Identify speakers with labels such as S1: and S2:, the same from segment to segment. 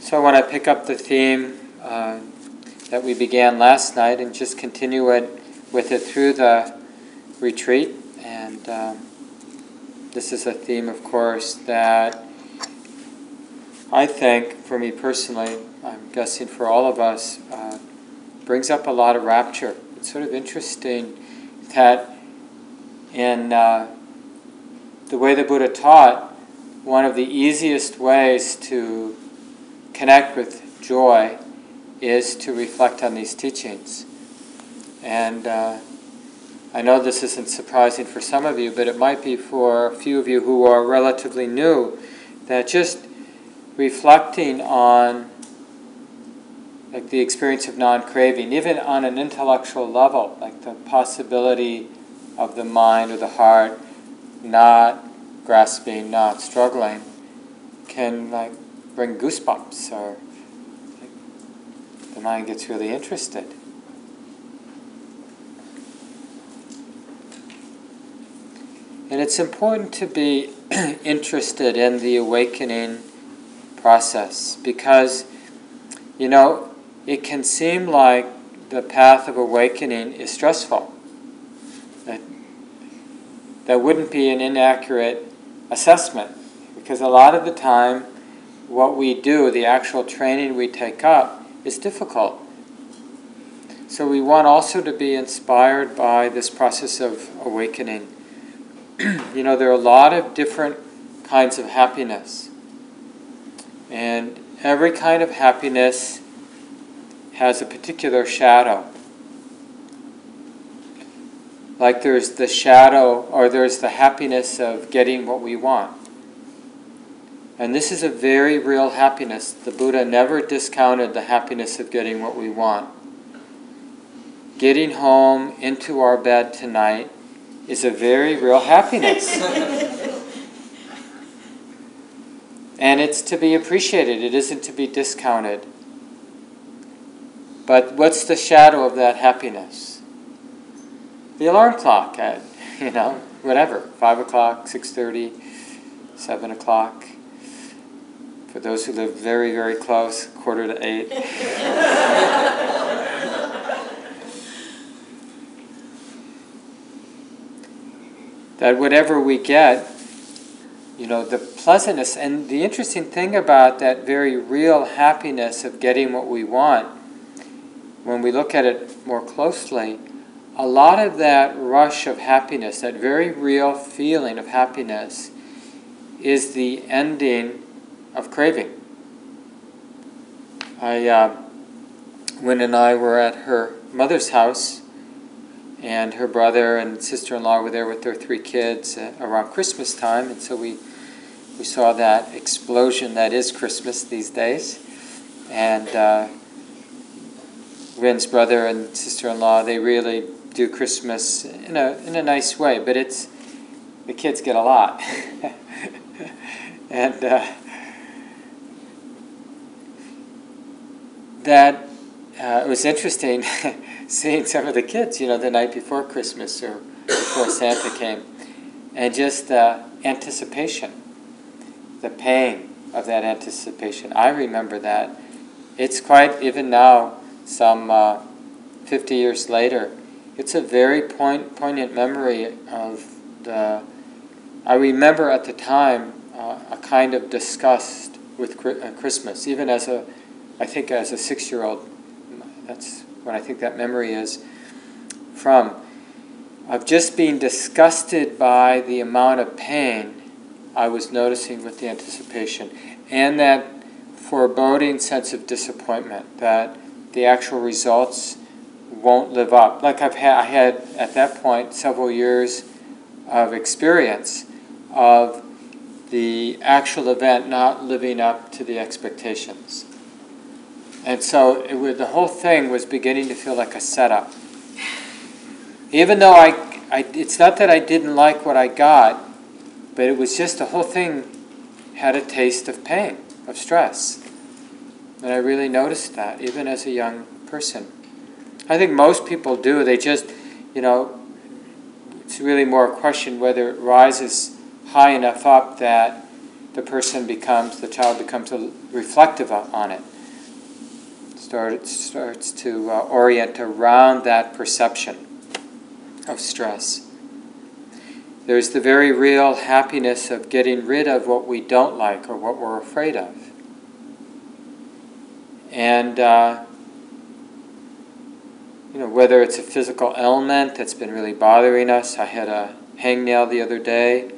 S1: So I want to pick up the theme uh, that we began last night and just continue it with it through the retreat. And um, this is a theme, of course, that I think, for me personally, I'm guessing for all of us, uh, brings up a lot of rapture. It's sort of interesting that in uh, the way the Buddha taught, one of the easiest ways to connect with joy is to reflect on these teachings. And uh, I know this isn't surprising for some of you, but it might be for a few of you who are relatively new, that just reflecting on like the experience of non-craving, even on an intellectual level, like the possibility of the mind or the heart not grasping, not struggling, can like bring goosebumps or the mind gets really interested. And it's important to be interested in the awakening process because, you know, it can seem like the path of awakening is stressful. That, that wouldn't be an inaccurate assessment because a lot of the time what we do, the actual training we take up, is difficult. So we want also to be inspired by this process of awakening. you know, there are a lot of different kinds of happiness. And every kind of happiness has a particular shadow. Like there's the shadow, or there's the happiness of getting what we want. And this is a very real happiness. The Buddha never discounted the happiness of getting what we want. Getting home into our bed tonight is a very real happiness. and it's to be appreciated, it isn't to be discounted. But what's the shadow of that happiness? The alarm clock at, you know, whatever, 5 o'clock, 6.30, 7 o'clock. For those who live very, very close, quarter to eight. that whatever we get, you know, the pleasantness and the interesting thing about that very real happiness of getting what we want, when we look at it more closely, a lot of that rush of happiness, that very real feeling of happiness, is the ending of craving. I, uh, and I were at her mother's house, and her brother and sister-in-law were there with their three kids uh, around Christmas time, and so we we saw that explosion that is Christmas these days, and uh, brother and sister-in-law they really do Christmas in a in a nice way, but it's the kids get a lot, and. Uh, that uh, it was interesting seeing some of the kids, you know, the night before Christmas or before Santa came, and just uh, anticipation, the pain of that anticipation. I remember that. It's quite, even now, some uh, 50 years later, it's a very point, poignant memory of the. I remember at the time uh, a kind of disgust with uh, Christmas, even as a I think as a six year old, that's what I think that memory is from, of just being disgusted by the amount of pain I was noticing with the anticipation, and that foreboding sense of disappointment that the actual results won't live up. Like I've had, I had at that point several years of experience of the actual event not living up to the expectations. And so it was, the whole thing was beginning to feel like a setup. Even though I, I, it's not that I didn't like what I got, but it was just the whole thing had a taste of pain, of stress. And I really noticed that, even as a young person. I think most people do. They just, you know, it's really more a question whether it rises high enough up that the person becomes, the child becomes reflective on it. Start, starts to uh, orient around that perception of stress. There's the very real happiness of getting rid of what we don't like or what we're afraid of. And, uh, you know, whether it's a physical ailment that's been really bothering us. I had a hangnail the other day,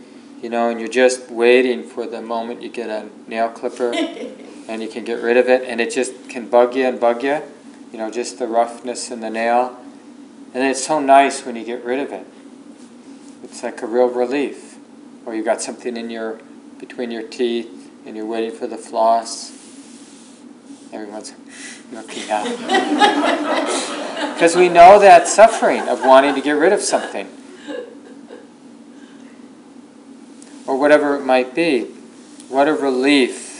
S1: you know, and you're just waiting for the moment you get a nail clipper and you can get rid of it, and it just can bug you and bug you, you know, just the roughness in the nail. And it's so nice when you get rid of it. It's like a real relief. Or you got something in your between your teeth and you're waiting for the floss. Everyone's looking out. Because we know that suffering of wanting to get rid of something. Or whatever it might be. What a relief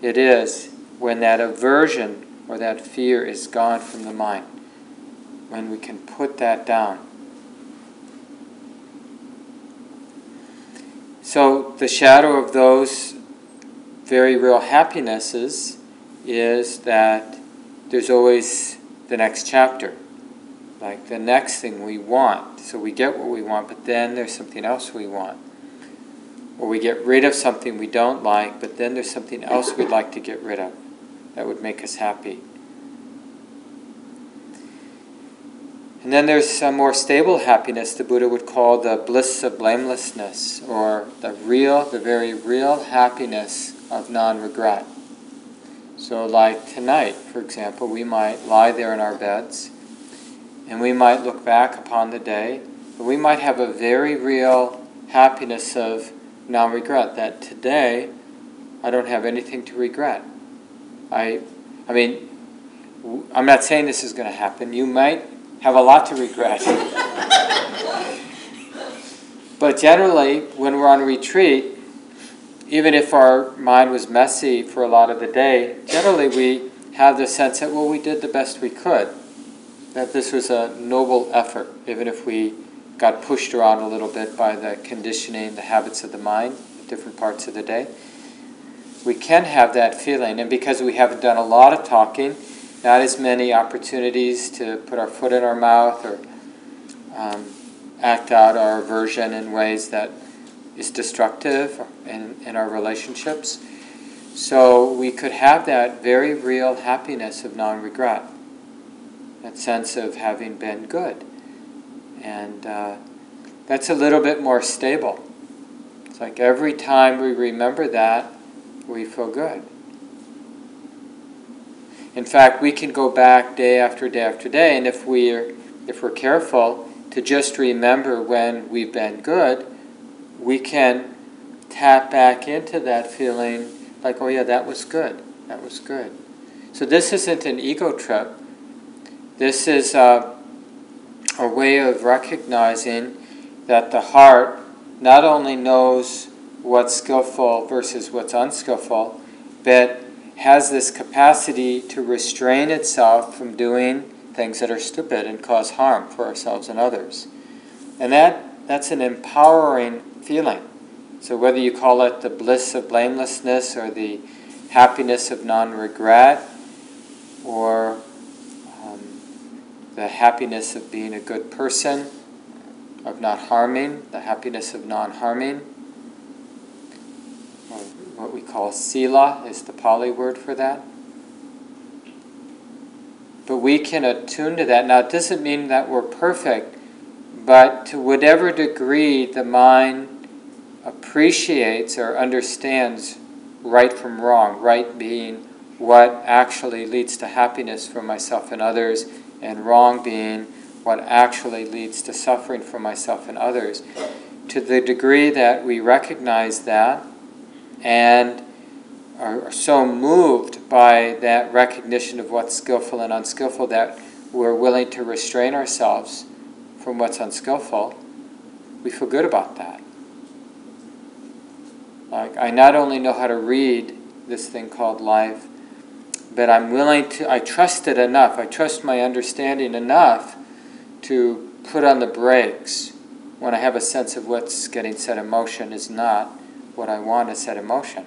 S1: it is when that aversion or that fear is gone from the mind. When we can put that down. So, the shadow of those very real happinesses is that there's always the next chapter, like the next thing we want. So, we get what we want, but then there's something else we want. Or we get rid of something we don't like, but then there's something else we'd like to get rid of that would make us happy. And then there's some more stable happiness the Buddha would call the bliss of blamelessness, or the real, the very real happiness of non regret. So, like tonight, for example, we might lie there in our beds and we might look back upon the day, but we might have a very real happiness of non regret that today I don't have anything to regret. I, I mean, I'm not saying this is going to happen. You might have a lot to regret. but generally, when we're on retreat, even if our mind was messy for a lot of the day, generally we have the sense that, well, we did the best we could. That this was a noble effort, even if we got pushed around a little bit by the conditioning, the habits of the mind, different parts of the day. We can have that feeling, and because we haven't done a lot of talking, not as many opportunities to put our foot in our mouth or um, act out our aversion in ways that is destructive in, in our relationships. So we could have that very real happiness of non regret, that sense of having been good. And uh, that's a little bit more stable. It's like every time we remember that, we feel good. In fact, we can go back day after day after day, and if we're if we're careful to just remember when we've been good, we can tap back into that feeling like, oh yeah, that was good, that was good. So this isn't an ego trip. This is a, a way of recognizing that the heart not only knows what's skillful versus what's unskillful, but has this capacity to restrain itself from doing things that are stupid and cause harm for ourselves and others. And that, that's an empowering feeling. So, whether you call it the bliss of blamelessness or the happiness of non regret or the happiness of being a good person, of not harming, the happiness of non harming, uh, what we call sila is the Pali word for that. But we can attune to that. Now, it doesn't mean that we're perfect, but to whatever degree the mind appreciates or understands right from wrong, right being what actually leads to happiness for myself and others, and wrong being what actually leads to suffering for myself and others. To the degree that we recognize that, and are, so moved by that recognition of what's skillful and unskillful that we're willing to restrain ourselves from what's unskillful, we feel good about that. Like, I not only know how to read this thing called life, but I'm willing to, I trust it enough, I trust my understanding enough to put on the brakes when I have a sense of what's getting set in motion is not what I want to set in motion.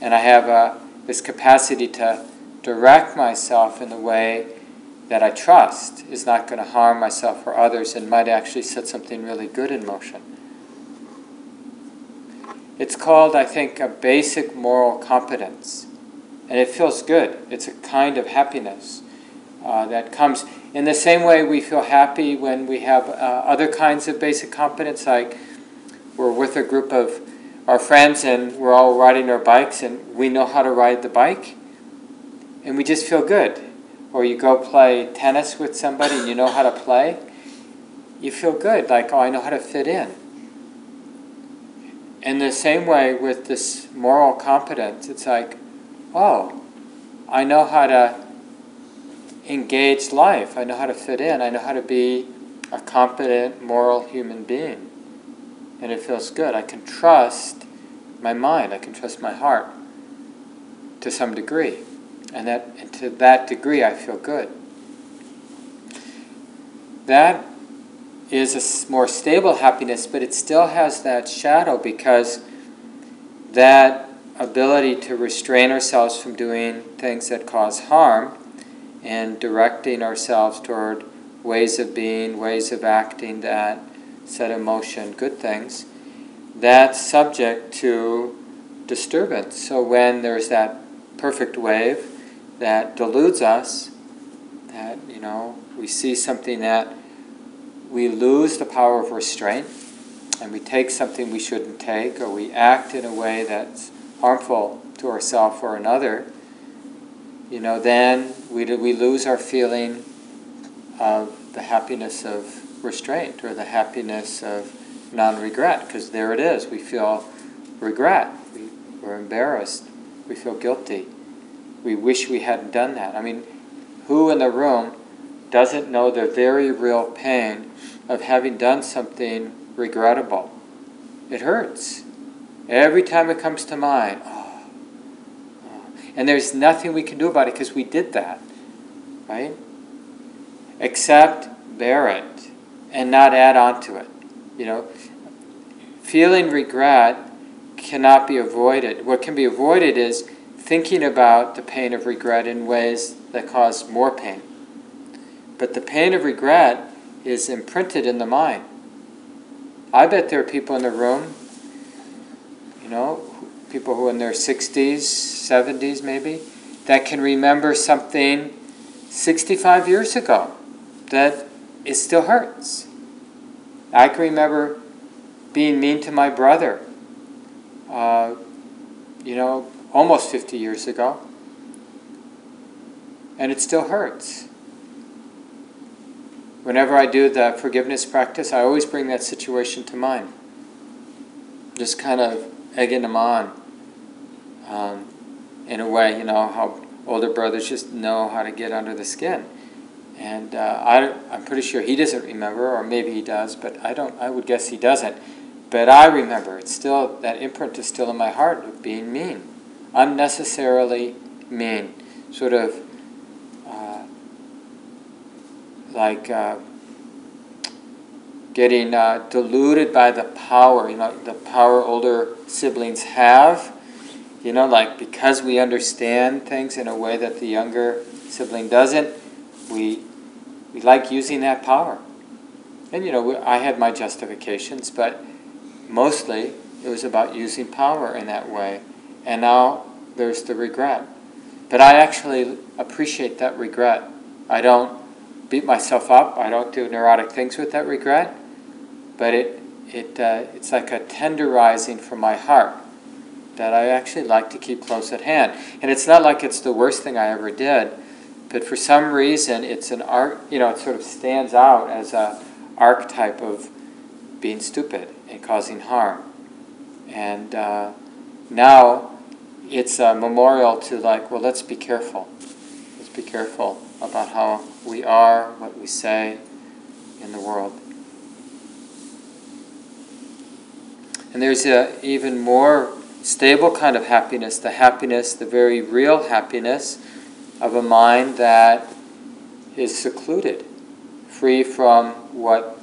S1: And I have uh, this capacity to direct myself in the way that I trust is not going to harm myself or others and might actually set something really good in motion. It's called, I think, a basic moral competence. And it feels good. It's a kind of happiness uh, that comes in the same way we feel happy when we have uh, other kinds of basic competence, like we're with a group of our friends and we're all riding our bikes and we know how to ride the bike and we just feel good. Or you go play tennis with somebody and you know how to play, you feel good, like, oh, I know how to fit in. In the same way with this moral competence, it's like, oh, I know how to engage life, I know how to fit in, I know how to be a competent, moral human being. And it feels good. I can trust my mind, I can trust my heart to some degree. And, that, and to that degree, I feel good. That is a more stable happiness, but it still has that shadow because that ability to restrain ourselves from doing things that cause harm and directing ourselves toward ways of being, ways of acting that set in motion good things, that's subject to disturbance. So when there's that perfect wave that deludes us, that, you know, we see something that we lose the power of restraint and we take something we shouldn't take or we act in a way that's harmful to ourselves or another, you know, then we, we lose our feeling of the happiness of restraint or the happiness of non regret, because there it is. We feel regret, we, we're embarrassed, we feel guilty, we wish we hadn't done that. I mean, who in the room doesn't know the very real pain of having done something regrettable? It hurts. Every time it comes to mind, oh, oh. and there's nothing we can do about it because we did that, right? Except bear it and not add on to it. You know, feeling regret cannot be avoided. What can be avoided is thinking about the pain of regret in ways that cause more pain. But the pain of regret is imprinted in the mind. I bet there are people in the room you know, people who are in their 60s, 70s maybe, that can remember something 65 years ago that it still hurts. I can remember being mean to my brother, uh, you know, almost 50 years ago, and it still hurts. Whenever I do the forgiveness practice, I always bring that situation to mind. Just kind of egging them on. Um, in a way, you know, how older brothers just know how to get under the skin. And uh, I, I'm pretty sure he doesn't remember, or maybe he does, but I don't. I would guess he doesn't. But I remember. It's still that imprint is still in my heart of being mean, unnecessarily mean, sort of uh, like uh, getting uh, deluded by the power, you know, the power older siblings have. You know, like because we understand things in a way that the younger sibling doesn't, we we like using that power. And you know, I had my justifications, but mostly it was about using power in that way. And now there's the regret. But I actually appreciate that regret. I don't beat myself up. I don't do neurotic things with that regret but it, it, uh, it's like a tenderizing for my heart that I actually like to keep close at hand. And it's not like it's the worst thing I ever did, but for some reason it's an art, you know, it sort of stands out as a archetype of being stupid and causing harm. And uh, now it's a memorial to like, well, let's be careful. Let's be careful about how we are, what we say in the world. And there's an even more stable kind of happiness, the happiness, the very real happiness of a mind that is secluded, free from what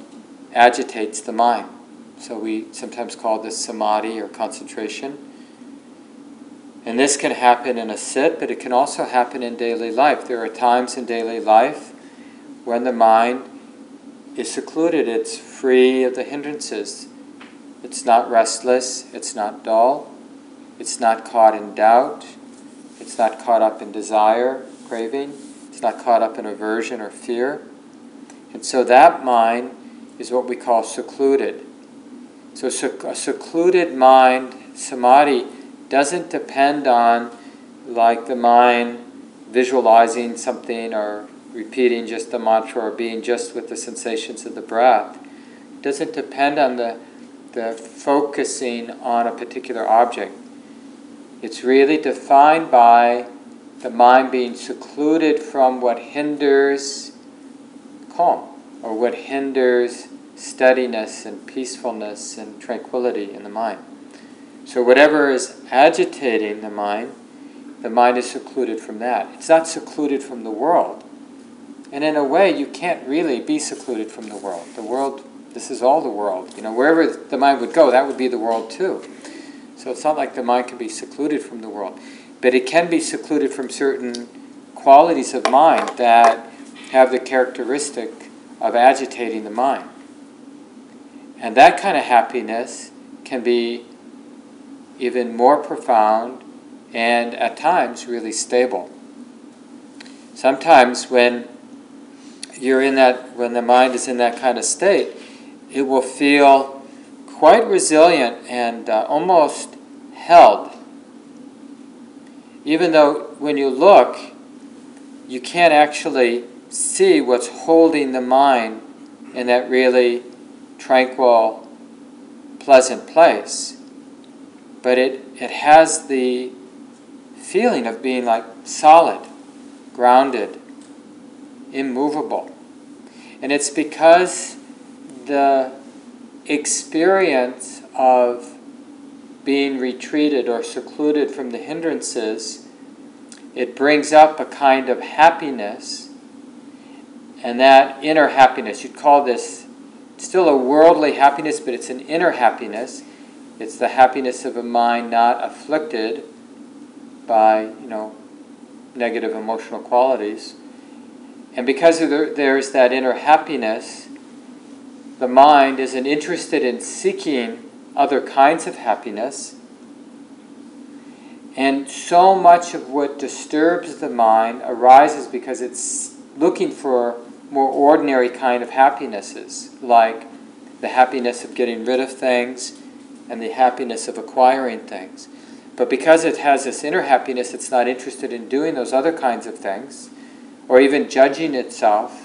S1: agitates the mind. So we sometimes call this samadhi or concentration. And this can happen in a sit, but it can also happen in daily life. There are times in daily life when the mind is secluded, it's free of the hindrances. It's not restless, it's not dull, it's not caught in doubt, it's not caught up in desire, craving, it's not caught up in aversion or fear. And so that mind is what we call secluded. So a secluded mind, samadhi, doesn't depend on like the mind visualizing something or repeating just the mantra or being just with the sensations of the breath. It doesn't depend on the, the focusing on a particular object. It's really defined by the mind being secluded from what hinders calm or what hinders steadiness and peacefulness and tranquility in the mind. So, whatever is agitating the mind, the mind is secluded from that. It's not secluded from the world. And in a way, you can't really be secluded from the world. The world, this is all the world. You know, wherever the mind would go, that would be the world too. So it's not like the mind can be secluded from the world. But it can be secluded from certain qualities of mind that have the characteristic of agitating the mind. And that kind of happiness can be even more profound and at times really stable. Sometimes when you're in that, when the mind is in that kind of state, it will feel quite resilient and uh, almost held. Even though when you look, you can't actually see what's holding the mind in that really tranquil, pleasant place but it, it has the feeling of being like solid, grounded, immovable. And it's because the experience of being retreated or secluded from the hindrances, it brings up a kind of happiness. And that inner happiness, you'd call this still a worldly happiness, but it's an inner happiness it's the happiness of a mind not afflicted by, you know, negative emotional qualities. And because there's that inner happiness, the mind isn't interested in seeking other kinds of happiness. And so much of what disturbs the mind arises because it's looking for more ordinary kind of happinesses, like the happiness of getting rid of things, and the happiness of acquiring things. But because it has this inner happiness, it's not interested in doing those other kinds of things or even judging itself.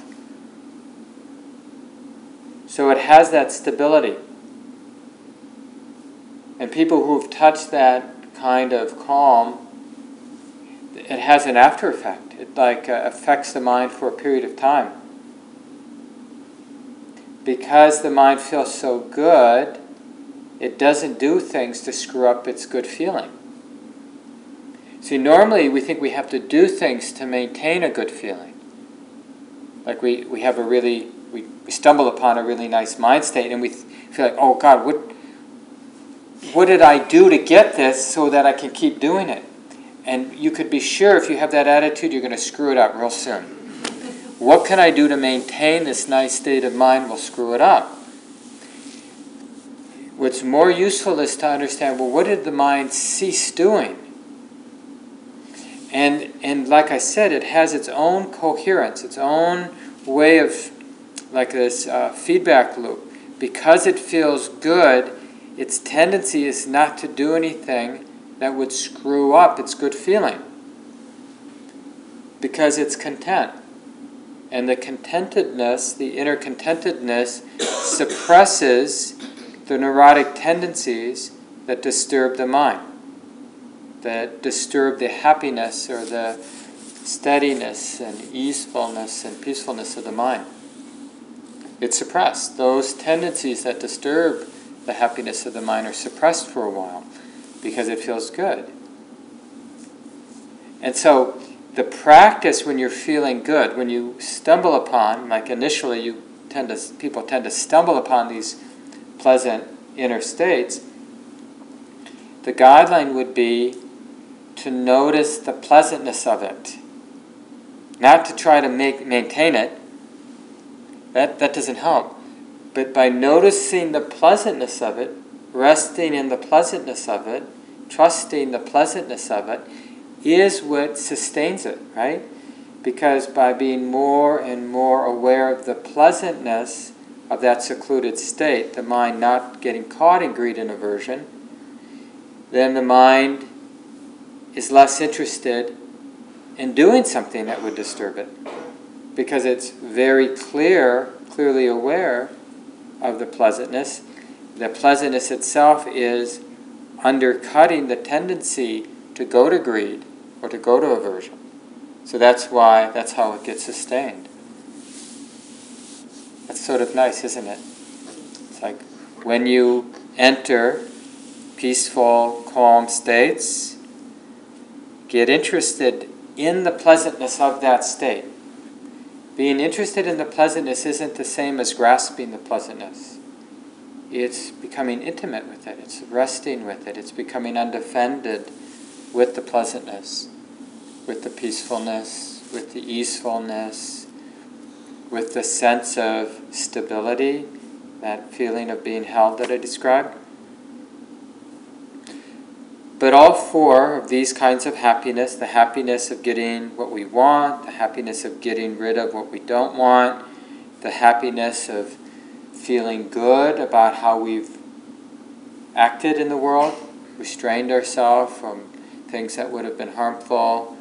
S1: So it has that stability. And people who've touched that kind of calm, it has an after effect. It like uh, affects the mind for a period of time. Because the mind feels so good, it doesn't do things to screw up its good feeling. See, normally we think we have to do things to maintain a good feeling. Like we, we have a really, we, we stumble upon a really nice mind state and we feel like, oh God, what, what did I do to get this so that I can keep doing it? And you could be sure if you have that attitude, you're going to screw it up real soon. What can I do to maintain this nice state of mind will screw it up? What's more useful is to understand well, what did the mind cease doing? And, and like I said, it has its own coherence, its own way of, like this uh, feedback loop. Because it feels good, its tendency is not to do anything that would screw up its good feeling. Because it's content. And the contentedness, the inner contentedness, suppresses the neurotic tendencies that disturb the mind, that disturb the happiness or the steadiness and easefulness and peacefulness of the mind. It's suppressed. Those tendencies that disturb the happiness of the mind are suppressed for a while because it feels good. And so the practice when you're feeling good, when you stumble upon, like initially you tend to people tend to stumble upon these pleasant inner states, the guideline would be to notice the pleasantness of it, not to try to make, maintain it. That, that doesn't help. But by noticing the pleasantness of it, resting in the pleasantness of it, trusting the pleasantness of it, is what sustains it, right? Because by being more and more aware of the pleasantness of that secluded state, the mind not getting caught in greed and aversion, then the mind is less interested in doing something that would disturb it. Because it's very clear, clearly aware of the pleasantness. The pleasantness itself is undercutting the tendency to go to greed or to go to aversion. So that's why, that's how it gets sustained. That's sort of nice, isn't it? It's like when you enter peaceful, calm states, get interested in the pleasantness of that state. Being interested in the pleasantness isn't the same as grasping the pleasantness. It's becoming intimate with it, it's resting with it, it's becoming undefended with the pleasantness, with the peacefulness, with the easefulness, with the sense of stability, that feeling of being held that I described. But all four of these kinds of happiness the happiness of getting what we want, the happiness of getting rid of what we don't want, the happiness of feeling good about how we've acted in the world, restrained ourselves from things that would have been harmful,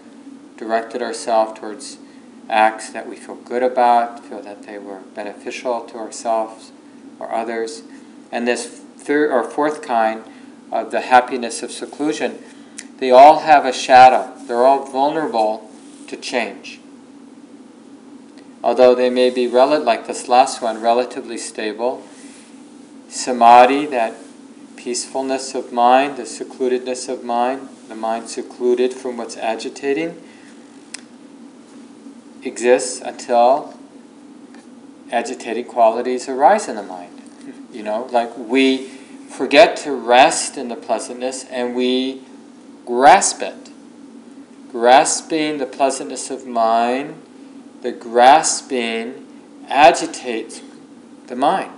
S1: directed ourselves towards acts that we feel good about, feel that they were beneficial to ourselves or others. And this third or fourth kind of the happiness of seclusion, they all have a shadow. They're all vulnerable to change. Although they may be, rel- like this last one, relatively stable, samadhi, that peacefulness of mind, the secludedness of mind, the mind secluded from what's agitating, exists until agitating qualities arise in the mind. You know, like we forget to rest in the pleasantness and we grasp it. Grasping the pleasantness of mind, the grasping agitates the mind.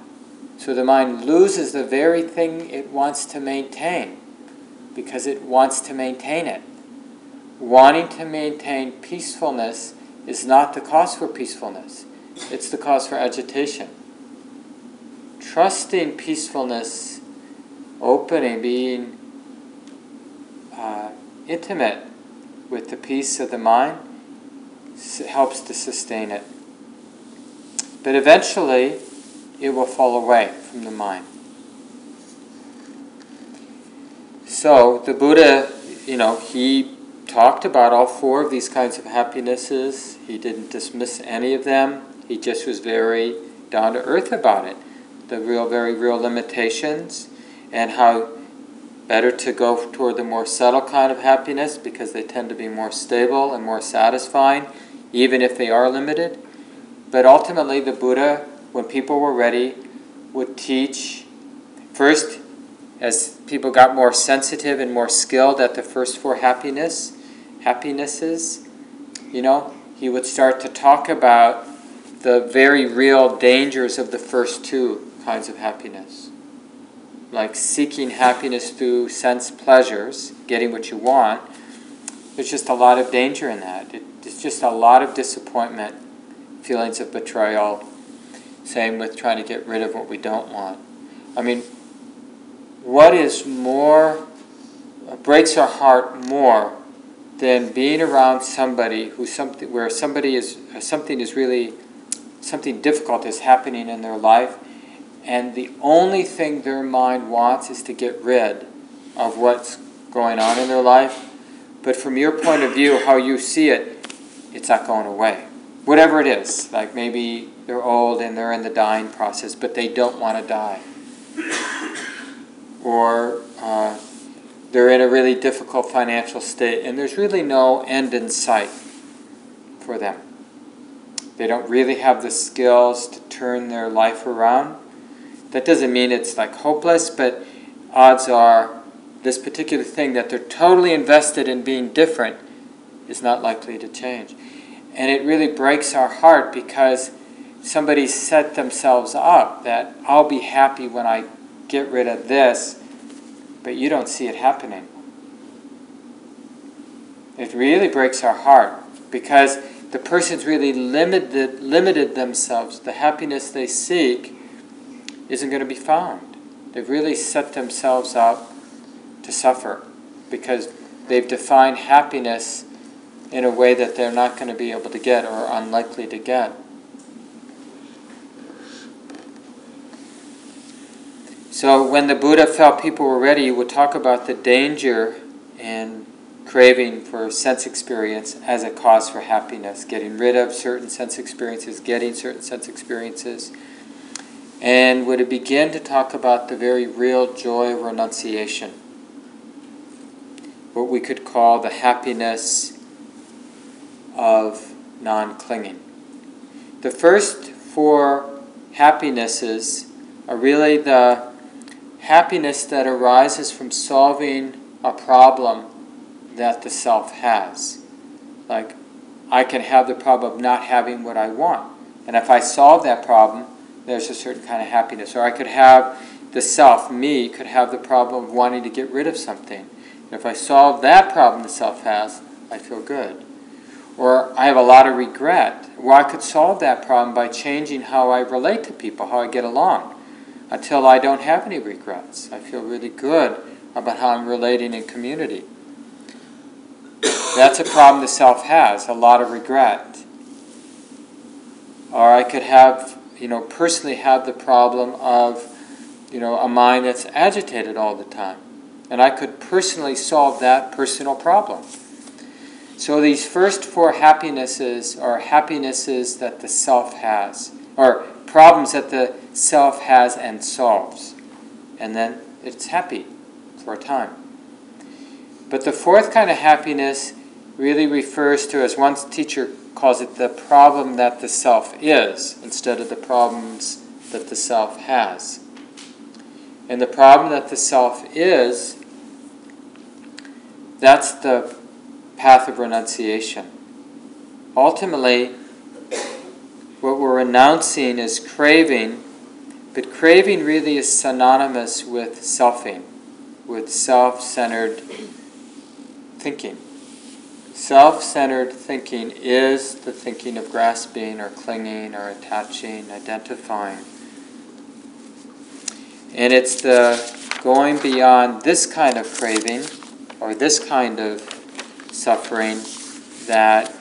S1: So the mind loses the very thing it wants to maintain because it wants to maintain it. Wanting to maintain peacefulness is not the cause for peacefulness, it's the cause for agitation. Trusting peacefulness opening, being uh, intimate with the peace of the mind helps to sustain it. But eventually, it will fall away from the mind. So, the Buddha, you know, he talked about all four of these kinds of happinesses. He didn't dismiss any of them. He just was very down to earth about it. The real, very real limitations and how better to go toward the more subtle kind of happiness because they tend to be more stable and more satisfying, even if they are limited. But ultimately, the Buddha, when people were ready, would teach first as people got more sensitive and more skilled at the first four happiness happinesses you know he would start to talk about the very real dangers of the first two kinds of happiness like seeking happiness through sense pleasures, getting what you want, there's just a lot of danger in that. It, it's just a lot of disappointment, feelings of betrayal. Same with trying to get rid of what we don't want. I mean, what is more, breaks our heart more than being around somebody who something where somebody is something is really something difficult is happening in their life and the only thing their mind wants is to get rid of what's going on in their life. But from your point of view, how you see it, it's not going away. Whatever it is, like maybe they're old and they're in the dying process, but they don't want to die. Or uh, they're in a really difficult financial state and there's really no end in sight for them. They don't really have the skills to turn their life around That doesn't mean it's like hopeless, but odds are this particular thing that they're totally invested in being different is not likely to change. And it really breaks our heart because somebody set themselves up that I'll be happy when I get rid of this, but you don't see it happening. It really breaks our heart because the person's really limited, limited themselves. The happiness they seek isn't going to be found. They've really set themselves up to suffer because they've defined happiness in a way that they're not going to be able to get or unlikely to get. So, when the Buddha felt people were ready, he would talk about the danger in craving for sense experience as a cause for happiness, getting rid of certain sense experiences, getting certain sense experiences, and would begin to talk about the very real joy of renunciation, what we could call the happiness of non clinging. The first four happinesses are really the happiness that arises from solving a problem that the self has. Like, I can have the problem of not having what I want. And if I solve that problem, there's a certain kind of happiness. Or I could have the self, me, could have the problem of wanting to get rid of something. And if I solve that problem the self has, I feel good. Or I have a lot of regret. Well, I could solve that problem by changing how I relate to people, how I get along until I don't have any regrets. I feel really good about how I'm relating in community. That's a problem the self has, a lot of regret. Or I could have, you know, personally have the problem of, you know, a mind that's agitated all the time. And I could personally solve that personal problem. So these first four happinesses are happinesses that the self has, or problems that the self has and solves. And then it's happy for a time. But the fourth kind of happiness really refers to, as one teacher calls it, the problem that the self is instead of the problems that the self has. And the problem that the self is, that's the path of renunciation. Ultimately, what we're renouncing is craving, but craving really is synonymous with selfing, with self centered thinking. Self centered thinking is the thinking of grasping or clinging or attaching, identifying. And it's the going beyond this kind of craving or this kind of suffering that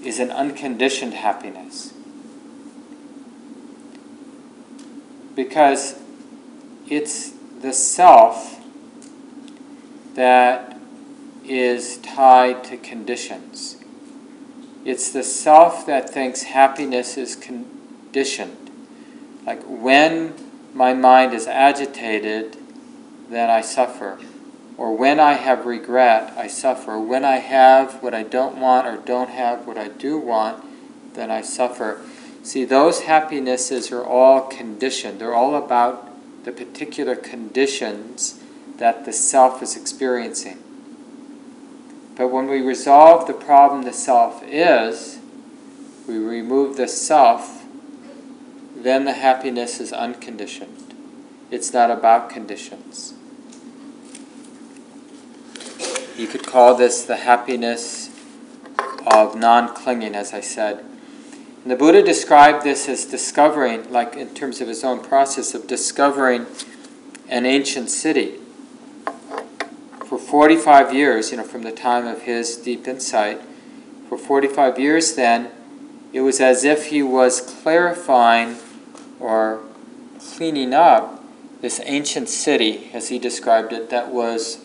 S1: is an unconditioned happiness. Because it's the self that is tied to conditions. It's the self that thinks happiness is conditioned. Like when my mind is agitated, then I suffer. Or when I have regret, I suffer. When I have what I don't want or don't have what I do want, then I suffer. See, those happinesses are all conditioned. They're all about the particular conditions that the self is experiencing. But when we resolve the problem the self is, we remove the self, then the happiness is unconditioned. It's not about conditions. You could call this the happiness of non clinging, as I said. And the Buddha described this as discovering, like in terms of his own process of discovering an ancient city. For 45 years, you know, from the time of his deep insight, for 45 years then, it was as if he was clarifying or cleaning up this ancient city, as he described it, that was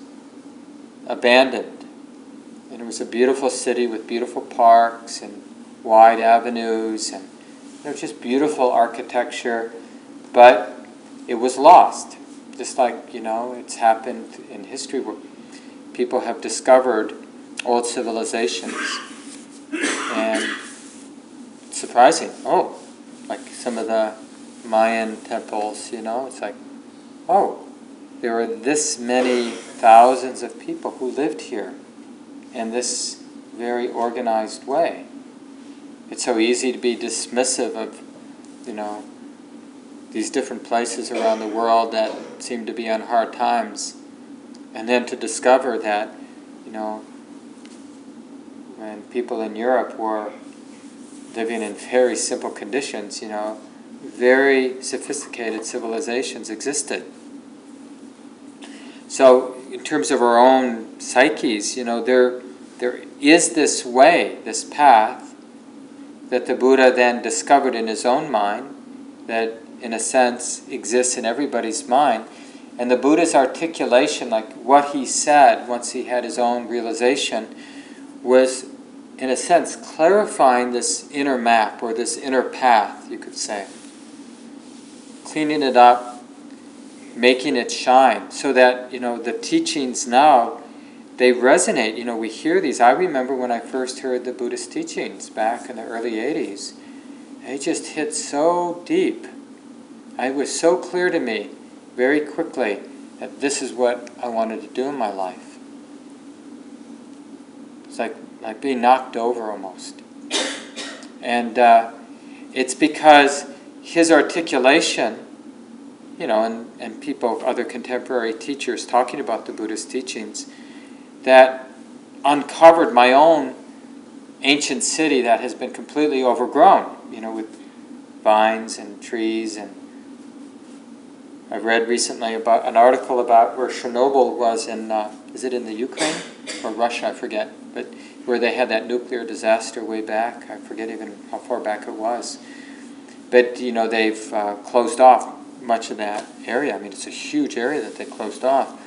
S1: abandoned. And it was a beautiful city with beautiful parks and wide avenues and you know, just beautiful architecture, but it was lost. Just like, you know, it's happened in history people have discovered old civilizations. And surprising. Oh, like some of the Mayan temples, you know, it's like, oh, there were this many thousands of people who lived here in this very organized way. It's so easy to be dismissive of, you know, these different places around the world that seem to be on hard times. And then to discover that, you know, when people in Europe were living in very simple conditions, you know, very sophisticated civilizations existed. So, in terms of our own psyches, you know, there, there is this way, this path, that the Buddha then discovered in his own mind, that in a sense exists in everybody's mind. And the Buddha's articulation, like what he said once he had his own realization, was in a sense clarifying this inner map or this inner path, you could say. Cleaning it up, making it shine, so that, you know, the teachings now they resonate. You know, we hear these. I remember when I first heard the Buddhist teachings back in the early 80s. They just hit so deep it was so clear to me very quickly that this is what I wanted to do in my life. It's like, like being knocked over almost. And uh, it's because his articulation, you know, and, and people, other contemporary teachers talking about the Buddhist teachings, that uncovered my own ancient city that has been completely overgrown, you know, with vines and trees and I read recently about an article about where Chernobyl was in, uh, is it in the Ukraine or Russia? I forget, but where they had that nuclear disaster way back. I forget even how far back it was. But you know they've uh, closed off much of that area. I mean, it's a huge area that they closed off,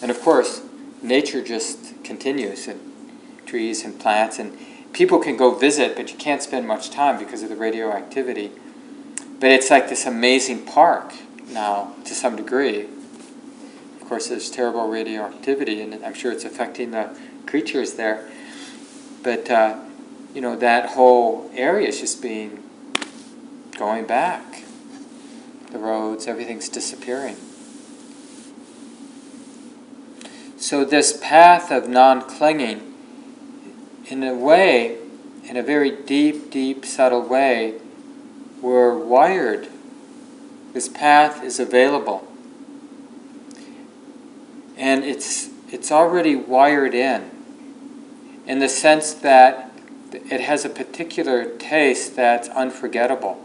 S1: and of course, nature just continues, and trees and plants, and people can go visit, but you can't spend much time because of the radioactivity. But it's like this amazing park now to some degree. Of course, there's terrible radioactivity, and I'm sure it's affecting the creatures there. But uh, you know that whole area is just being going back. The roads, everything's disappearing. So this path of non-clinging, in a way, in a very deep, deep, subtle way, we're wired this path is available. And it's, it's already wired in, in the sense that it has a particular taste that's unforgettable.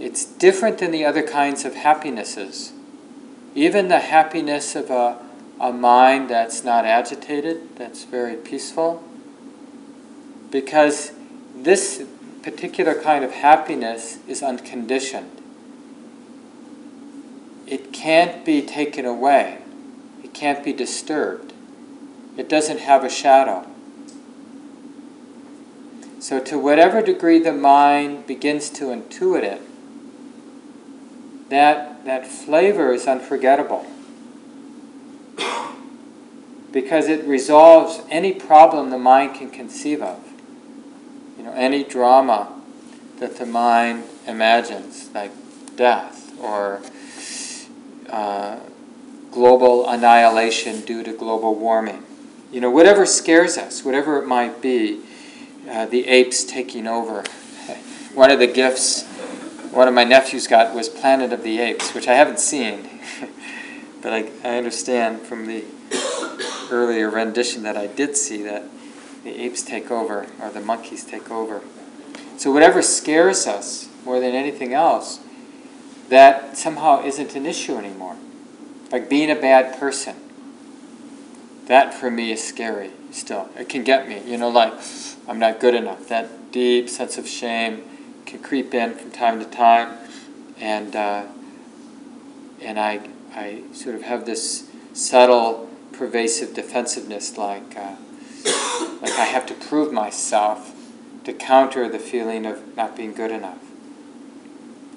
S1: It's different than the other kinds of happinesses. Even the happiness of a, a mind that's not agitated, that's very peaceful, because this particular kind of happiness is unconditioned it can't be taken away. It can't be disturbed. It doesn't have a shadow. So, to whatever degree the mind begins to intuit it, that, that flavor is unforgettable. because it resolves any problem the mind can conceive of. You know, any drama that the mind imagines, like death or uh, global annihilation due to global warming. You know, whatever scares us, whatever it might be, uh, the apes taking over. One of the gifts one of my nephews got was Planet of the Apes, which I haven't seen, but I, I understand from the earlier rendition that I did see that the apes take over, or the monkeys take over. So, whatever scares us more than anything else, that somehow isn't an issue anymore. Like being a bad person. That for me is scary still. It can get me, you know, like I'm not good enough. That deep sense of shame can creep in from time to time, and uh, and I I sort of have this subtle, pervasive defensiveness, like uh, like I have to prove myself to counter the feeling of not being good enough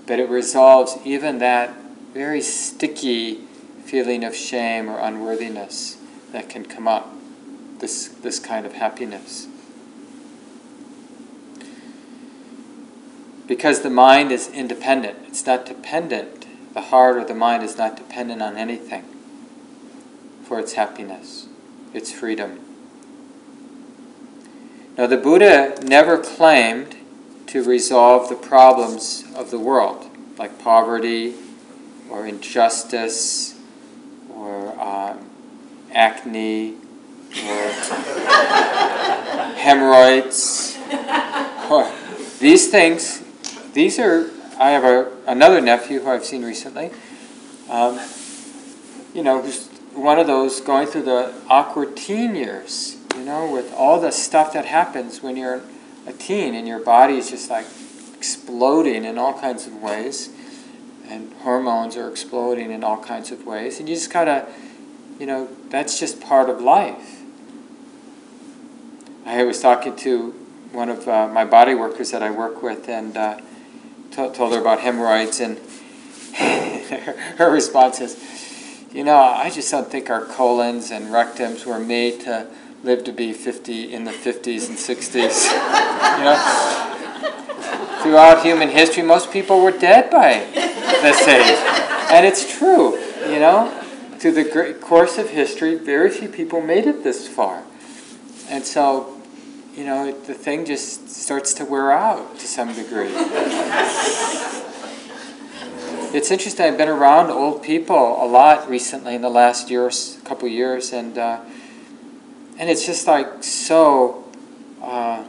S1: but it resolves even that very sticky feeling of shame or unworthiness that can come up, this, this kind of happiness. because the mind is independent. It's not dependent. The heart or the mind is not dependent on anything for its happiness, its freedom. Now, the Buddha never claimed to resolve the problems of the world, like poverty or injustice or um, acne or hemorrhoids. Or these things, these are, I have a, another nephew who I've seen recently, um, you know, who's one of those going through the awkward teen years, you know, with all the stuff that happens when you're a teen and your body is just like exploding in all kinds of ways and hormones are exploding in all kinds of ways and you just gotta you know that's just part of life. I was talking to one of uh, my body workers that i work with and uh, t- told her about hemorrhoids and her response is you know i just don't think our colons and rectums were made to live to be 50 in the 50s and 60s you know? Throughout human history most people were dead by this age. And it's true you know? Through the course of history very few people made it this far. And so you know the thing just starts to wear out to some degree. It's interesting i've been around old people a lot recently in the last year couple years and uh, and it's just like so uh,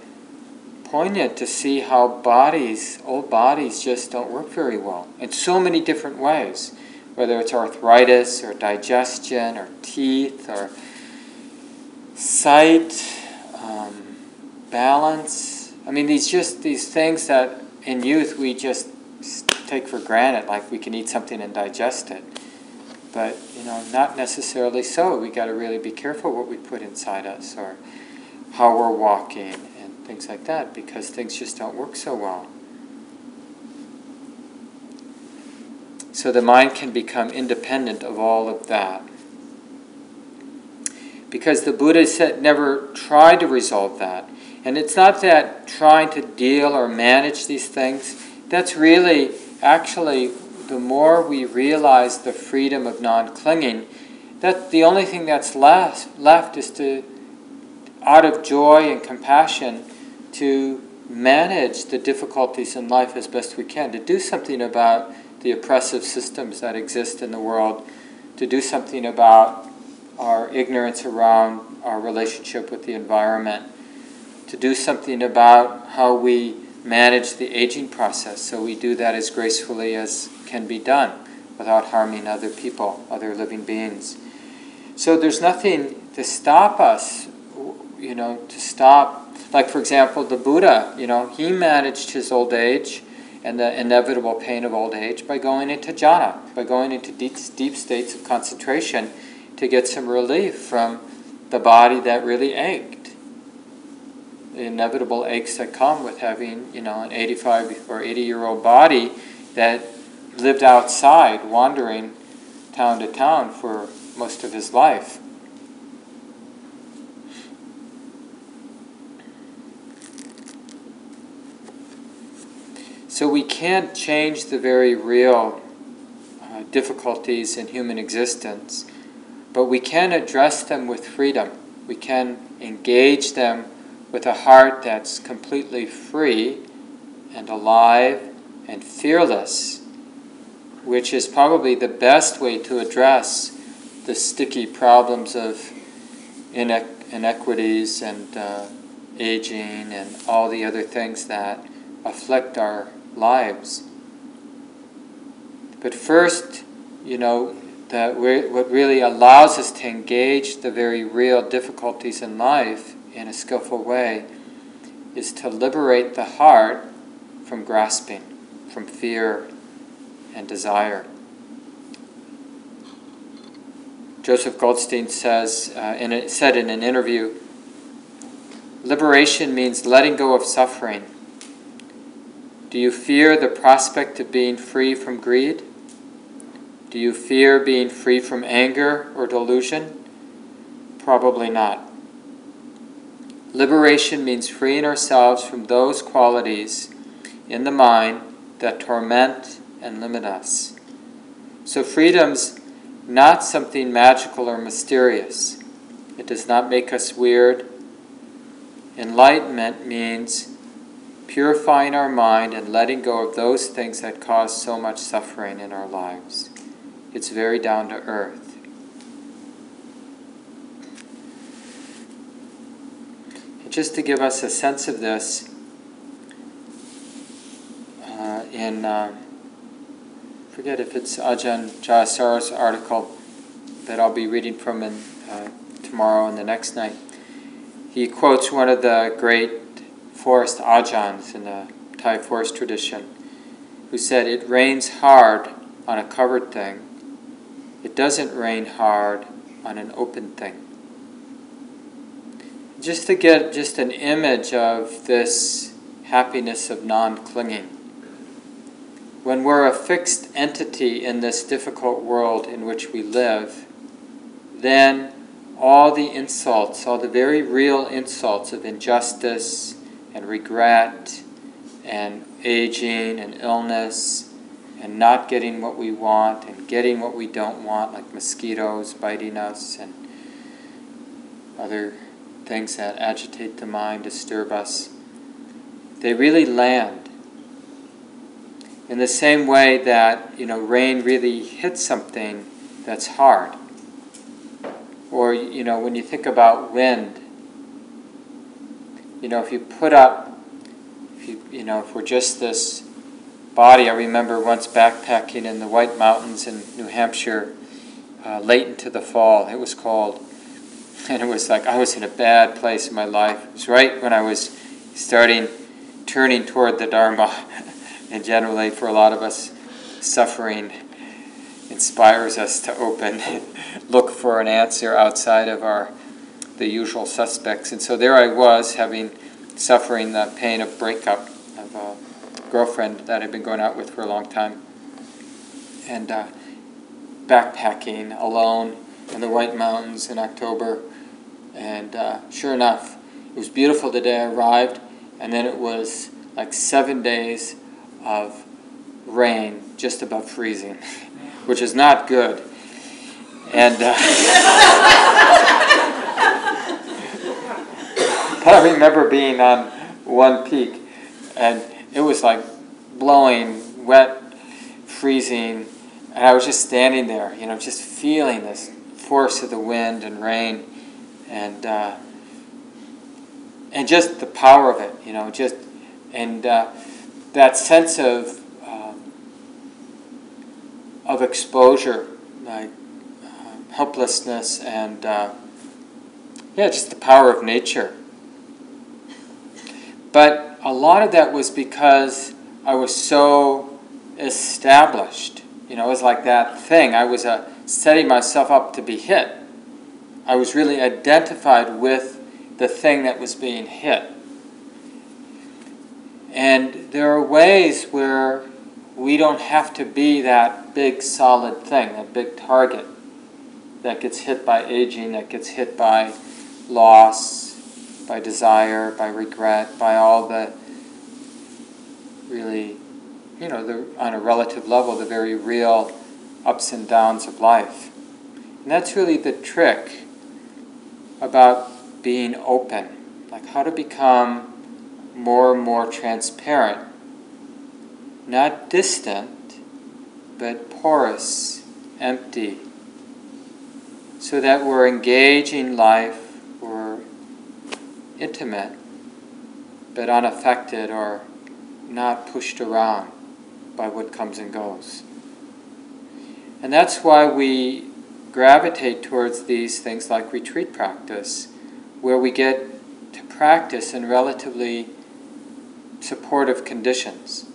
S1: poignant to see how bodies, old bodies, just don't work very well in so many different ways, whether it's arthritis or digestion or teeth or sight, um, balance. I mean, these just these things that in youth we just take for granted, like we can eat something and digest it. But you know, not necessarily so. We got to really be careful what we put inside us or how we're walking and things like that because things just don't work so well. So the mind can become independent of all of that. Because the Buddha said never tried to resolve that. And it's not that trying to deal or manage these things, that's really actually the more we realize the freedom of non clinging, that the only thing that's left, left is to, out of joy and compassion, to manage the difficulties in life as best we can, to do something about the oppressive systems that exist in the world, to do something about our ignorance around our relationship with the environment, to do something about how we manage the aging process so we do that as gracefully as can be done without harming other people, other living beings. So there's nothing to stop us, you know, to stop. Like, for example, the Buddha, you know, he managed his old age and the inevitable pain of old age by going into jhana, by going into deep, deep states of concentration to get some relief from the body that really ached. The inevitable aches that come with having, you know, an 85 or 80 year old body that lived outside, wandering town to town for most of his life. So we can't change the very real uh, difficulties in human existence, but we can address them with freedom. We can engage them with a heart that's completely free and alive and fearless which is probably the best way to address the sticky problems of inequities and uh, aging and all the other things that afflict our lives. But first, you know, that what really allows us to engage the very real difficulties in life in a skillful way is to liberate the heart from grasping, from fear, and desire. Joseph Goldstein says, uh, in a, said in an interview, liberation means letting go of suffering. Do you fear the prospect of being free from greed? Do you fear being free from anger or delusion? Probably not. Liberation means freeing ourselves from those qualities in the mind that torment and limit us. So, freedom's not something magical or mysterious. It does not make us weird. Enlightenment means purifying our mind and letting go of those things that cause so much suffering in our lives. It's very down to earth. Just to give us a sense of this, uh, in uh, forget if it's Ajahn Jayasaro's article that I'll be reading from in, uh, tomorrow and the next night. He quotes one of the great forest ajahns in the Thai forest tradition, who said, It rains hard on a covered thing, it doesn't rain hard on an open thing. Just to get just an image of this happiness of non clinging. When we're a fixed entity in this difficult world in which we live, then all the insults, all the very real insults of injustice and regret and aging and illness and not getting what we want and getting what we don't want, like mosquitoes biting us and other things that agitate the mind, disturb us, they really land. In the same way that, you know, rain really hits something that's hard. Or, you know, when you think about wind, you know, if you put up, if you, you know, if we're just this body, I remember once backpacking in the White Mountains in New Hampshire uh, late into the fall. It was cold. And it was like I was in a bad place in my life. It was right when I was starting turning toward the Dharma. and generally, for a lot of us, suffering inspires us to open, look for an answer outside of our the usual suspects. And so there I was, having suffering the pain of breakup of a girlfriend that I'd been going out with for a long time, and uh, backpacking alone in the White Mountains in October. And uh, sure enough, it was beautiful the day I arrived, and then it was like seven days of rain, just above freezing, which is not good. And uh, but I remember being on one peak, and it was like blowing, wet, freezing, and I was just standing there, you know, just feeling this force of the wind and rain, and uh, and just the power of it, you know, just and uh, that sense of um, of exposure, like uh, helplessness, and uh, yeah, just the power of nature. But a lot of that was because I was so established. You know, it was like that thing. I was uh, setting myself up to be hit. I was really identified with the thing that was being hit. And there are ways where we don't have to be that big solid thing, that big target that gets hit by aging, that gets hit by loss, by desire, by regret, by all the really, you know, the, on a relative level, the very real ups and downs of life. And that's really the trick about being open, like how to become more and more transparent, not distant, but porous, empty, so that we're engaging life we're intimate, but unaffected or not pushed around by what comes and goes. And that's why we gravitate towards these things like retreat practice, where we get to practice in relatively supportive conditions.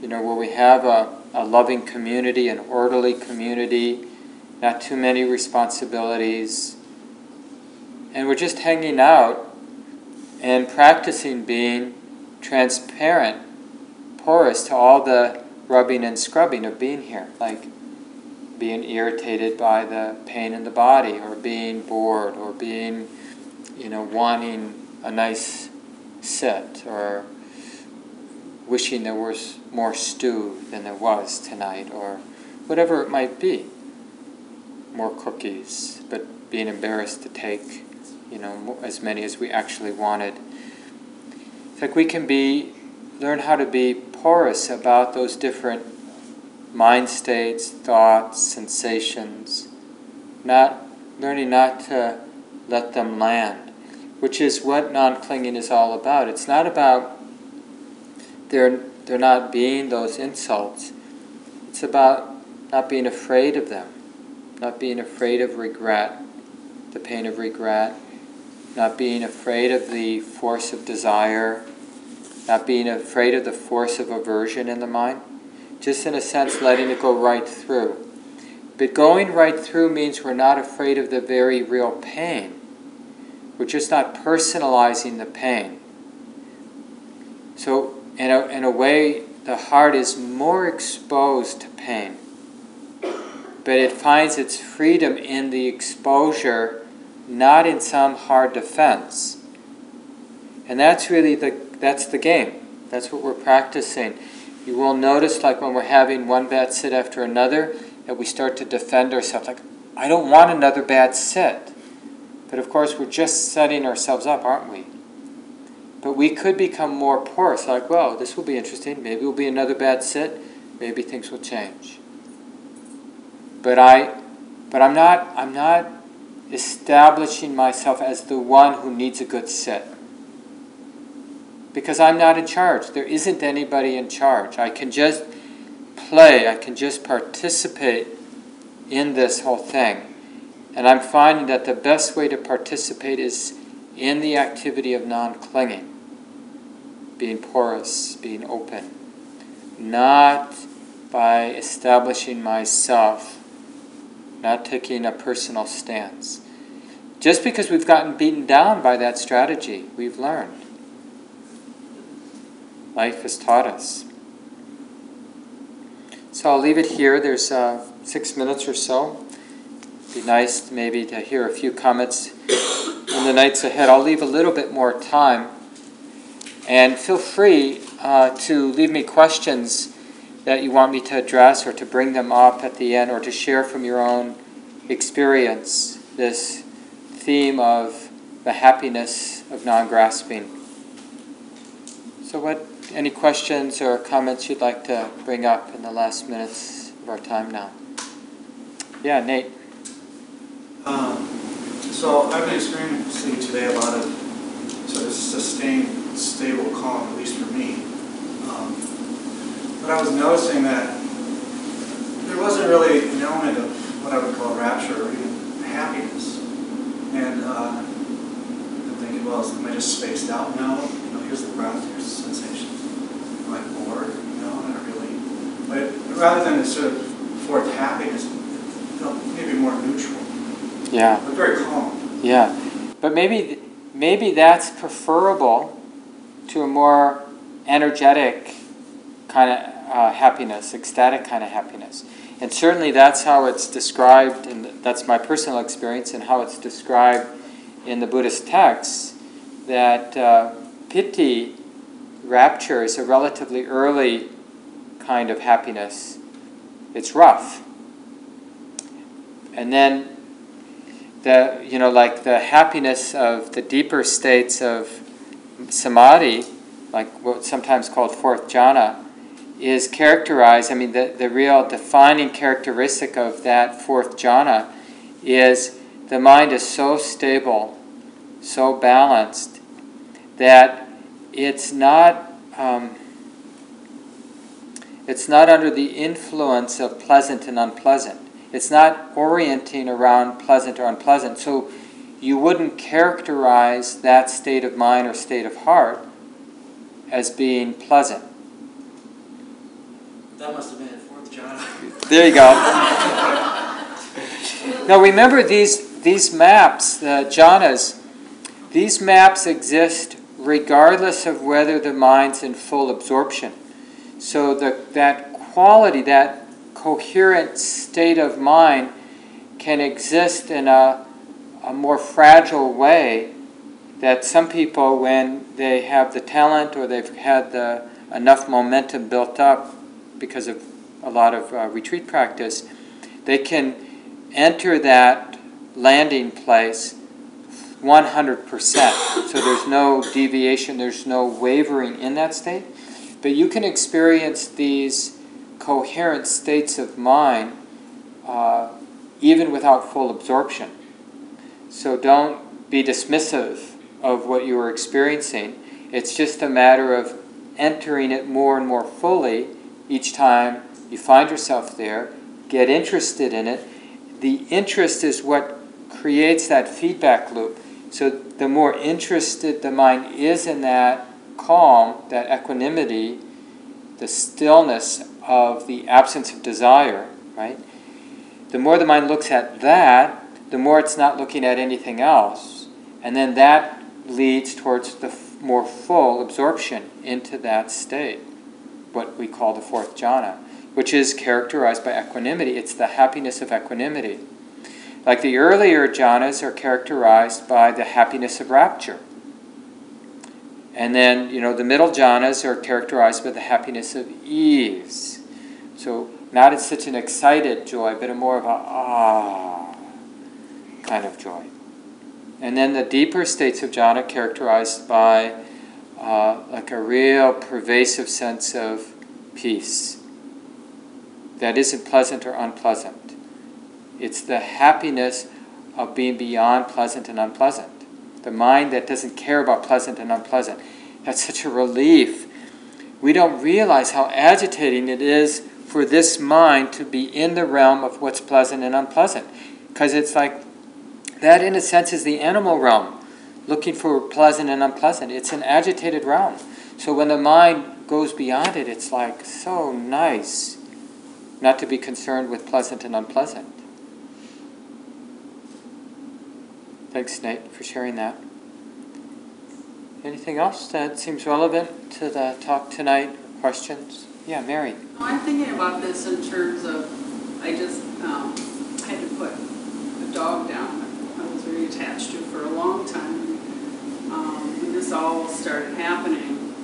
S1: You know, where we have a, a loving community, an orderly community, not too many responsibilities, and we're just hanging out and practicing being transparent, porous to all the rubbing and scrubbing of being here, like being irritated by the pain in the body, or being bored, or being, you know, wanting a nice sit, or wishing there was more stew than there was tonight, or whatever it might be. More cookies, but being embarrassed to take, you know, as many as we actually wanted. It's like we can be, learn how to be porous about those different mind states, thoughts, sensations, not learning not to let them land, which is what non-clinging is all about. It's not about there there not being those insults. It's about not being afraid of them, not being afraid of regret, the pain of regret, not being afraid of the force of desire, not being afraid of the force of aversion in the mind. Just in a sense, letting it go right through. But going right through means we're not afraid of the very real pain. We're just not personalizing the pain. So, in a, in a way, the heart is more exposed to pain. But it finds its freedom in the exposure, not in some hard defense. And that's really the, that's the game. That's what we're practicing. You will notice, like when we're having one bad sit after another, that we start to defend ourselves. Like, I don't want another bad sit. But of course, we're just setting ourselves up, aren't we? But we could become more porous, like, well, this will be interesting. Maybe it will be another bad sit. Maybe things will change. But I, but I'm not. I'm not establishing myself as the one who needs a good sit. Because I'm not in charge. There isn't anybody in charge. I can just play. I can just participate in this whole thing. And I'm finding that the best way to participate is in the activity of non clinging, being porous, being open, not by establishing myself, not taking a personal stance. Just because we've gotten beaten down by that strategy, we've learned. Life has taught us. So I'll leave it here. There's uh, six minutes or so be nice maybe to hear a few comments in the nights ahead. I'll leave a little bit more time. And feel free uh, to leave me questions that you want me to address or to bring them up at the end or to share from your own experience this theme of the happiness of non grasping. So, what any questions or comments you'd like to bring up in the last minutes of our time now? Yeah, Nate.
S2: Um, so I've been experiencing today a lot of sort of sustained, stable calm, at least for me. Um, but I was noticing that there wasn't really an element of what I would call rapture or even happiness. And uh, I'm thinking, well, am I just spaced out now? You know, here's the breath, here's the sensation. Bored? You know, not really. But rather than a sort of forth happiness, maybe more neutral.
S1: Yeah.
S2: But very calm.
S1: Yeah, but maybe maybe that's preferable to a more energetic kind of uh, happiness, ecstatic kind of happiness. And certainly that's how it's described, and that's my personal experience, and how it's described in the Buddhist texts. That uh, piti, rapture, is a relatively early kind of happiness. It's rough. And then the you know like the happiness of the deeper states of samadhi, like what's sometimes called fourth jhana, is characterized. I mean, the, the real defining characteristic of that fourth jhana is the mind is so stable, so balanced that it's not. Um, it's not under the influence of pleasant and unpleasant. It's not orienting around pleasant or unpleasant. So you wouldn't characterize that state of mind or state of heart as being pleasant.
S2: That must have been fourth jhana.
S1: There you go. now remember these these maps, the jhanas, these maps exist regardless of whether the mind's in full absorption. So the, that quality, that coherent state of mind can exist in a, a more fragile way that some people, when they have the talent or they've had the enough momentum built up because of a lot of uh, retreat practice, they can enter that landing place 100%. So there's no deviation, there's no wavering in that state. But you can experience these coherent states of mind uh, even without full absorption. So don't be dismissive of what you are experiencing. It's just a matter of entering it more and more fully each time you find yourself there. Get interested in it. The interest is what creates that feedback loop. So the more interested the mind is in that calm, that equanimity, the stillness of the absence of desire, right? The more the mind looks at that, the more it's not looking at anything else. And then that leads towards the f- more full absorption into that state, what we call the fourth jhana, which is characterized by equanimity. It's the happiness of equanimity. Like the earlier jhanas are characterized by the happiness of rapture. And then, you know, the middle jhanas are characterized by the happiness of ease. So, not as such an excited joy, but a more of a ah kind of joy. And then the deeper states of jhana characterized by uh, like a real pervasive sense of peace that isn't pleasant or unpleasant. It's the happiness of being beyond pleasant and unpleasant. The mind that doesn't care about pleasant and unpleasant. That's such a relief. We don't realize how agitating it is for this mind to be in the realm of what's pleasant and unpleasant. Because it's like that, in a sense, is the animal realm, looking for pleasant and unpleasant. It's an agitated realm. So when the mind goes beyond it, it's like so nice not to be concerned with pleasant and unpleasant. Thanks, Nate, for sharing that. Anything else that seems relevant to the talk tonight? Questions? Yeah, Mary.
S3: I'm thinking about this in terms of I just um, had to put a dog down I was very attached to for a long time. Um, when this all started happening,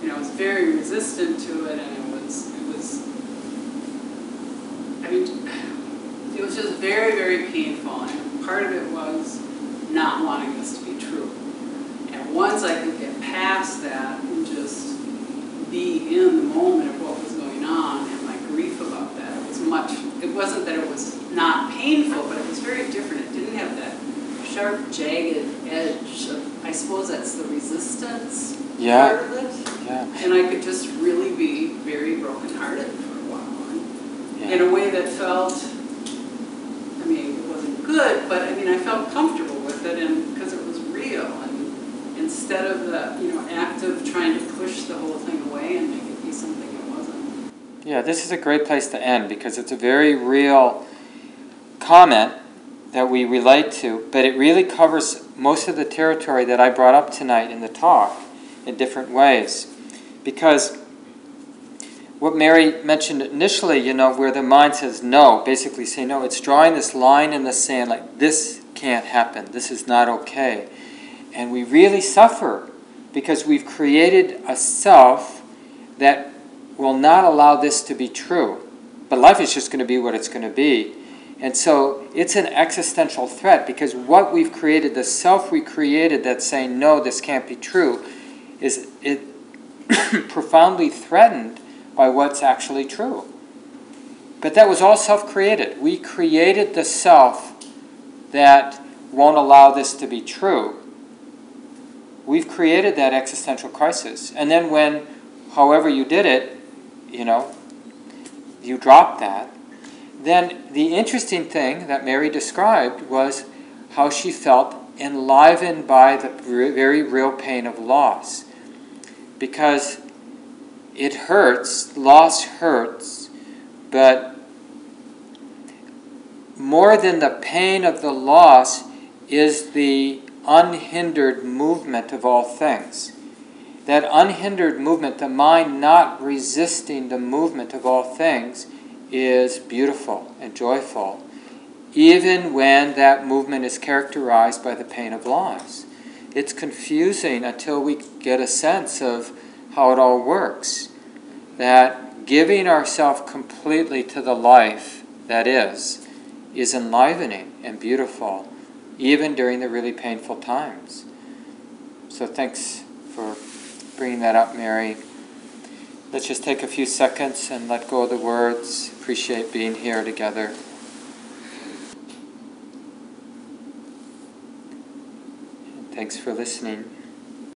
S3: you know, I was very resistant to it, and it was, it was, I mean, it was just very, very painful. And part of it was not wanting this to be true. And once I could get past that and just be in the moment of what was going on and my grief about that, it was much, it wasn't that it was not painful, but it was very different. It didn't have that sharp, jagged edge. Of, I suppose that's the resistance
S1: yeah.
S3: part of it.
S1: Yeah.
S3: And I could just really be very brokenhearted for a while. Yeah. In a way that felt, I mean, it wasn't good, but I mean, I felt comfortable it and because it was real. And instead of the, you know, act of trying to push the whole thing away and make it be something it wasn't.
S1: Yeah, this is a great place to end because it's a very real comment that we relate to, but it really covers most of the territory that I brought up tonight in the talk in different ways. Because what Mary mentioned initially, you know, where the mind says no, basically say no, it's drawing this line in the sand like this can't happen, this is not okay. And we really suffer because we've created a self that will not allow this to be true. But life is just going to be what it's going to be. And so it's an existential threat because what we've created, the self we created that's saying, no, this can't be true, is it profoundly threatened by what's actually true. But that was all self created. We created the self that won't allow this to be true. We've created that existential crisis. And then when, however you did it, you know, you drop that, then the interesting thing that Mary described was how she felt enlivened by the very real pain of loss. Because it hurts, loss hurts, but more than the pain of the loss is the unhindered movement of all things. That unhindered movement, the mind not resisting the movement of all things, is beautiful and joyful, even when that movement is characterized by the pain of loss. It's confusing until we get a sense of how it all works. That giving ourselves completely to the life that is, is enlivening and beautiful, even during the really painful times. So thanks for bringing that up, Mary. Let's just take a few seconds and let go of the words. Appreciate being here together. Thanks for listening.